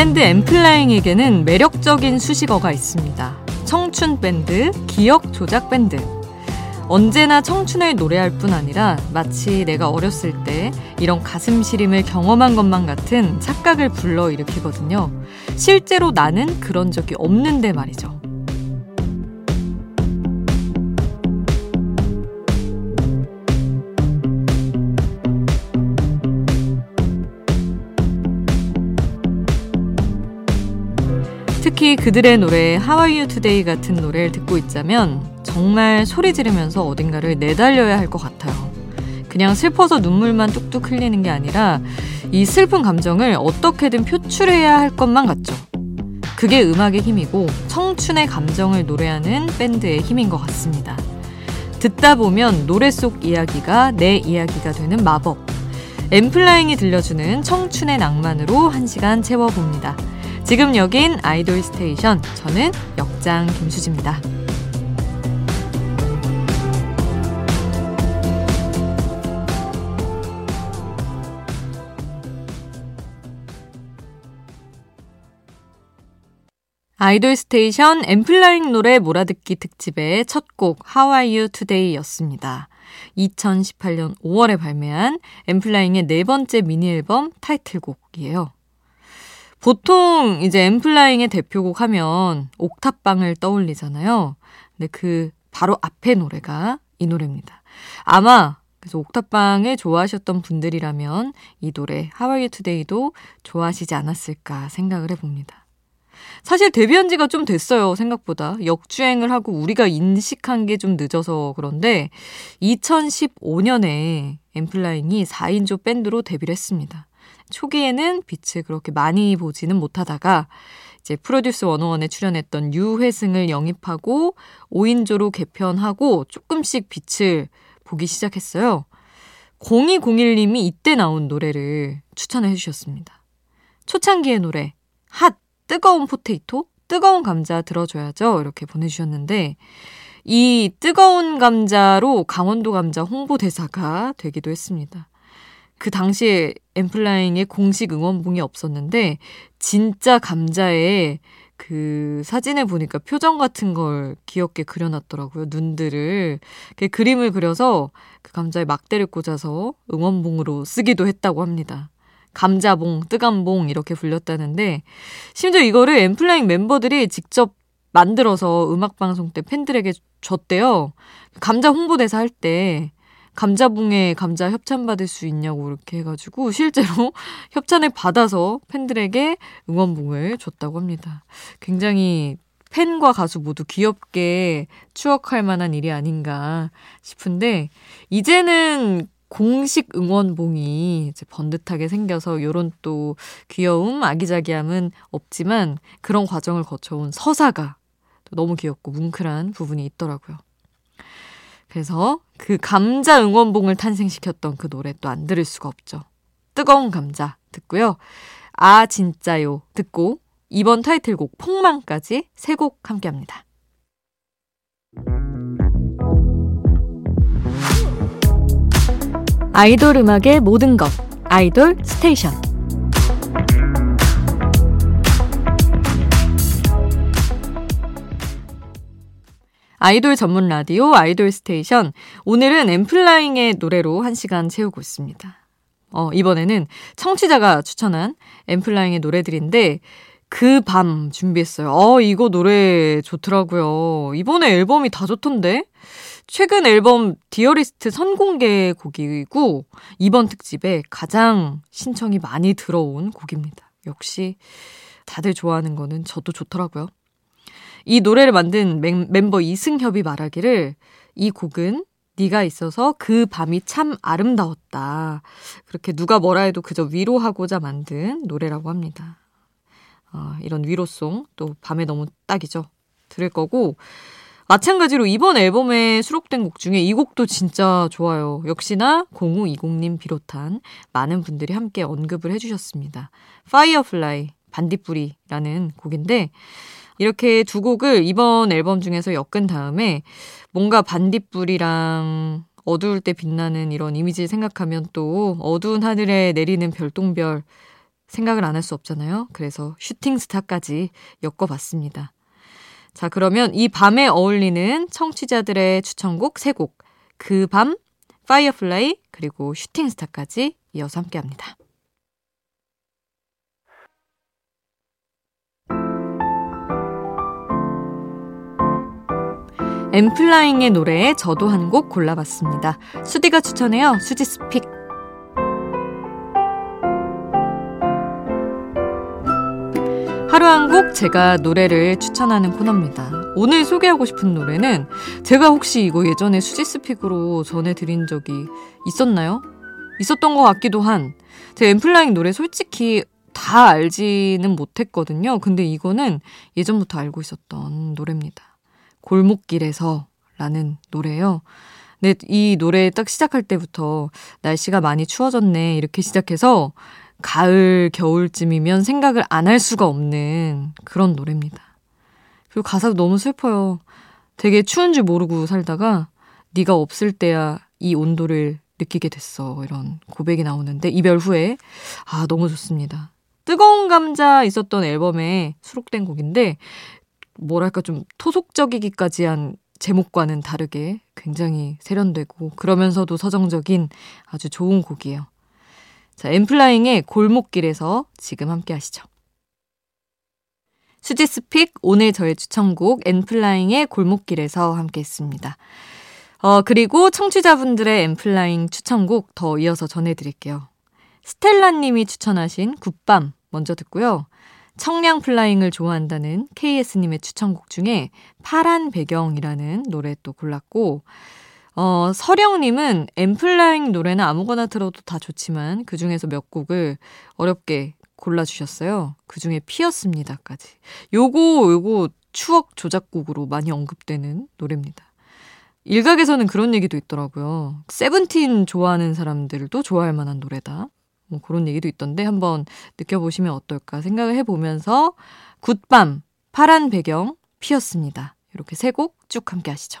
밴드 엠플라잉에게는 매력적인 수식어가 있습니다. 청춘 밴드, 기억 조작 밴드. 언제나 청춘을 노래할 뿐 아니라 마치 내가 어렸을 때 이런 가슴 시림을 경험한 것만 같은 착각을 불러일으키거든요. 실제로 나는 그런 적이 없는데 말이죠. 특히 그들의 노래 You Today 같은 노래를 듣고 있자면 정말 소리 지르면서 어딘가를 내달려야 할 것 같아요. 그냥 슬퍼서 눈물만 뚝뚝 흘리는 게 아니라 이 슬픈 감정을 어떻게든 표출해야 할 것만 같죠. 그게 음악의 힘이고 청춘의 감정을 노래하는 밴드의 힘인 것 같습니다. 듣다 보면 노래 속 이야기가 내 이야기가 되는 마법. 엠플라잉이 들려주는 청춘의 낭만으로 한 시간 채워봅니다. 지금 여긴 아이돌 스테이션. 저는 역장 김수지입니다. 아이돌 스테이션 엔플라잉 노래 몰아듣기 특집의 첫 곡 How Are You Today 였습니다. 2018년 5월에 발매한 엔플라잉의 네 번째 미니 앨범 타이틀곡이에요. 보통 이제 엠플라잉의 대표곡 하면 옥탑방을 떠올리잖아요. 근데 그 바로 앞에 노래가 이 노래입니다. 아마 그래서 옥탑방을 좋아하셨던 분들이라면 이 노래 하와이 투데이도 좋아하시지 않았을까 생각을 해봅니다. 사실 데뷔한 지가 좀 됐어요, 생각보다. 역주행을 하고 우리가 인식한 게 좀 늦어서 그런데 2015년에 엠플라잉이 4인조 밴드로 데뷔를 했습니다. 초기에는 빛을 그렇게 많이 보지는 못하다가 이제 프로듀스 101에 출연했던 유회승을 영입하고 5인조로 개편하고 조금씩 빛을 보기 시작했어요. 0201님이 이때 나온 노래를 추천해 주셨습니다. 초창기의 노래 핫 뜨거운 포테이토 뜨거운 감자 들어줘야죠 이렇게 보내주셨는데 이 뜨거운 감자로 강원도 감자 홍보대사가 되기도 했습니다. 그 당시에 엠플라잉의 공식 응원봉이 없었는데 진짜 감자에 그 사진을 보니까 표정 같은 걸 귀엽게 그려놨더라고요. 눈들을. 그 그림을 그려서 그 감자에 막대를 꽂아서 응원봉으로 쓰기도 했다고 합니다. 감자봉, 뜨감봉 이렇게 불렸다는데 심지어 이거를 엠플라잉 멤버들이 직접 만들어서 음악방송 때 팬들에게 줬대요. 감자 홍보대사 할 때 감자붕에 감자 협찬 받을 수 있냐고 이렇게 해가지고 실제로 협찬을 받아서 팬들에게 응원봉을 줬다고 합니다. 굉장히 팬과 가수 모두 귀엽게 추억할 만한 일이 아닌가 싶은데 이제는 공식 응원봉이 이제 번듯하게 생겨서 요런 또 귀여움, 아기자기함은 없지만 그런 과정을 거쳐온 서사가 너무 귀엽고 뭉클한 부분이 있더라고요. 그래서 그 감자 응원봉을 탄생시켰던 그 노래 또 안 들을 수가 없죠. 뜨거운 감자 듣고요. 아 진짜요 듣고 이번 타이틀곡 폭망까지 세 곡 함께 합니다. 아이돌 음악의 모든 것 아이돌 스테이션 아이돌 전문 라디오 아이돌 스테이션. 오늘은 엔플라잉의 노래로 한 시간 채우고 있습니다. 어, 이번에는 청취자가 추천한 엔플라잉의 노래들인데 그 밤 준비했어요. 어, 이거 노래 좋더라고요. 이번에 앨범이 다 좋던데? 최근 앨범 Dearest 선공개 곡이고 이번 특집에 가장 신청이 많이 들어온 곡입니다. 역시 다들 좋아하는 거는 저도 좋더라고요. 이 노래를 만든 멤 버 이승협이 말하기를 이 곡은 네가 있어서 그 밤이 참 아름다웠다. 그렇게 누가 뭐라 해도 그저 위로하고자 만든 노래라고 합니다. 어, 이런 위로송 또 밤에 너무 딱이죠. 들을 거고 마찬가지로 이번 앨범에 수록된 곡 중에 이 곡도 진짜 좋아요. 역시나 0520님 비롯한 많은 분들이 함께 언급을 해주셨습니다. Firefly 반딧불이라는 곡인데 이렇게 두 곡을 이번 앨범 중에서 엮은 다음에 뭔가 반딧불이랑 어두울 때 빛나는 이런 이미지를 생각하면 또 어두운 하늘에 내리는 별똥별 생각을 안 할 수 없잖아요. 그래서 슈팅 스타까지 엮어봤습니다. 자, 그러면 이 밤에 어울리는 청취자들의 추천곡 3곡. 그 밤, Firefly, 그리고 Shooting Star까지 이어서 함께 합니다. 엔플라잉의 노래에 저도 한 곡 골라봤습니다. 숮디가 추천해요. 수지's Pick. 하루 한 곡 제가 노래를 추천하는 코너입니다. 오늘 소개하고 싶은 노래는 제가 혹시 이거 예전에 수지 스픽으로 전해드린 적이 있었나요? 있었던 것 같기도 한. 제 엠플라잉 노래 솔직히 다 알지는 못했거든요. 근데 이거는 예전부터 알고 있었던 노래입니다. 골목길에서 라는 노래예요. 근데 이 노래 딱 시작할 때부터 날씨가 많이 추워졌네 이렇게 시작해서 가을 겨울쯤이면 생각을 안 할 수가 없는 그런 노래입니다. 그리고 가사도 너무 슬퍼요. 되게 추운 줄 모르고 살다가 네가 없을 때야 이 온도를 느끼게 됐어. 이런 고백이 나오는데 이별 후에 아 너무 좋습니다. 뜨거운 감자 있었던 앨범에 수록된 곡인데 뭐랄까 좀 토속적이기까지 한 제목과는 다르게 굉장히 세련되고 그러면서도 서정적인 아주 좋은 곡이에요. 자, 엠플라잉의 골목길에서 지금 함께 하시죠. 수지's Pick 오늘 저의 추천곡 엔플라잉의 골목길에서 함께 했습니다. 어, 그리고 청취자분들의 엔플라잉 추천곡 더 이어서 전해드릴게요. 스텔라님이 추천하신 굿밤 먼저 듣고요. 청량 플라잉을 좋아한다는 KS님의 추천곡 중에 파란 배경이라는 노래 또 골랐고, 어, 서령님은 엔플라잉 노래는 아무거나 들어도 다 좋지만 그 중에서 몇 곡을 어렵게 골라주셨어요. 그 중에 피었습니다까지. 요거, 요거 추억 조작곡으로 많이 언급되는 노래입니다. 일각에서는 그런 얘기도 있더라고요. 세븐틴 좋아하는 사람들도 좋아할 만한 노래다. 뭐 그런 얘기도 있던데 한번 느껴보시면 어떨까 생각을 해보면서 굿밤, 파란 배경, 피었습니다. 이렇게 세 곡 쭉 함께 하시죠.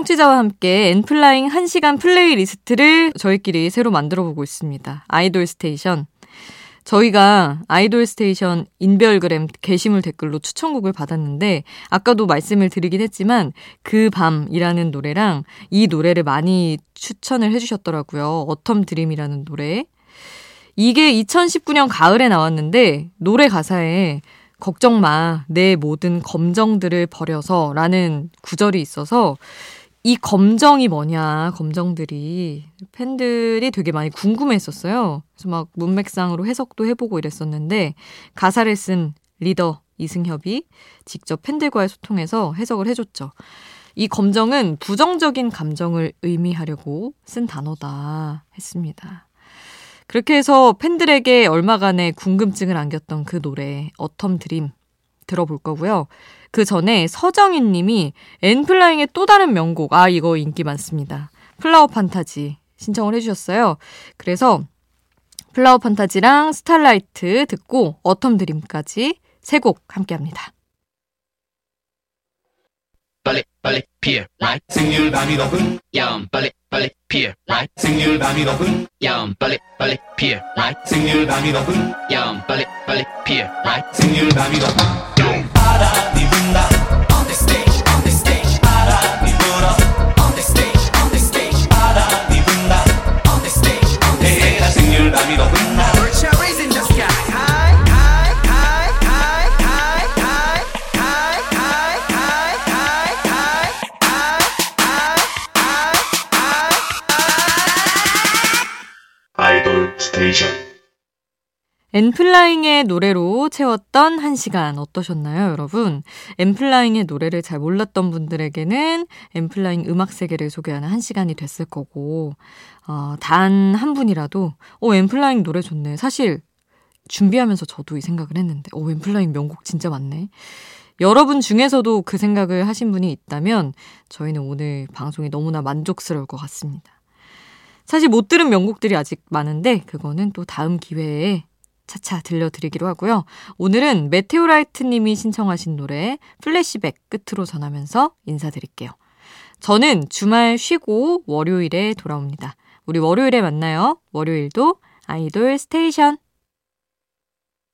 청취자와 함께 엔플라잉 1시간 playlist를 저희끼리 새로 만들어 보고 있습니다. 아이돌 스테이션. 저희가 아이돌 스테이션 인별그램 게시물 댓글로 추천곡을 받았는데 아까도 말씀을 드리긴 했지만 그 밤이라는 노래랑 이 노래를 많이 추천을 해주셨더라고요. Autumn Dream이라는 노래. 이게 2019년 가을에 나왔는데 노래 가사에 걱정 마, 내 모든 감정들을 버려서 라는 구절이 있어서 이 검정이 뭐냐, 검정들이. 팬들이 되게 많이 궁금해 했었어요. 그래서 막 문맥상으로 해석도 해보고 이랬었는데, 가사를 쓴 리더 이승협이 직접 팬들과의 소통에서 해석을 해줬죠. 이 검정은 부정적인 감정을 의미하려고 쓴 단어다 했습니다. 그렇게 해서 팬들에게 얼마간의 궁금증을 안겼던 그 노래, Autumn Dream 들어볼 거고요. 그 전에 서정인 님이 엔플라잉의 또 다른 명곡, 아, 이거 인기 많습니다. 플라워 판타지 신청을 해주셨어요. 그래서 플라워 판타지랑 스타라이트 듣고 어텀 드림까지 세 곡 함께 합니다. 빨리 피어 라이트 생률 밤이 높은 야음 빨리 빨리 피어 라이트 생률 밤이 높은 야음 빨리 빨리 피어 라이트 생률 밤이 높은 야음 빨리 빨리 피어 라이트 생률 밤이 높은 바람이 분다 엔플라잉의 노래로 채웠던 한 시간 어떠셨나요, 여러분? 엔플라잉의 노래를 잘 몰랐던 분들에게는 엔플라잉 음악 세계를 소개하는 한 시간이 됐을 거고, 어, 단 한 분이라도, 어, 엔플라잉 노래 좋네. 사실, 준비하면서 저도 이 생각을 했는데, 어, 엔플라잉 명곡 진짜 많네. 여러분 중에서도 그 생각을 하신 분이 있다면, 저희는 오늘 방송이 너무나 만족스러울 것 같습니다. 사실 못 들은 명곡들이 아직 많은데, 그거는 또 다음 기회에 차차 들려드리기로 하고요. 오늘은 메테오라이트 님이 신청하신 노래 플래시백 끝으로 전하면서 인사드릴게요. 저는 주말 쉬고 월요일에 돌아옵니다. 우리 월요일에 만나요. 월요일도 아이돌 스테이션.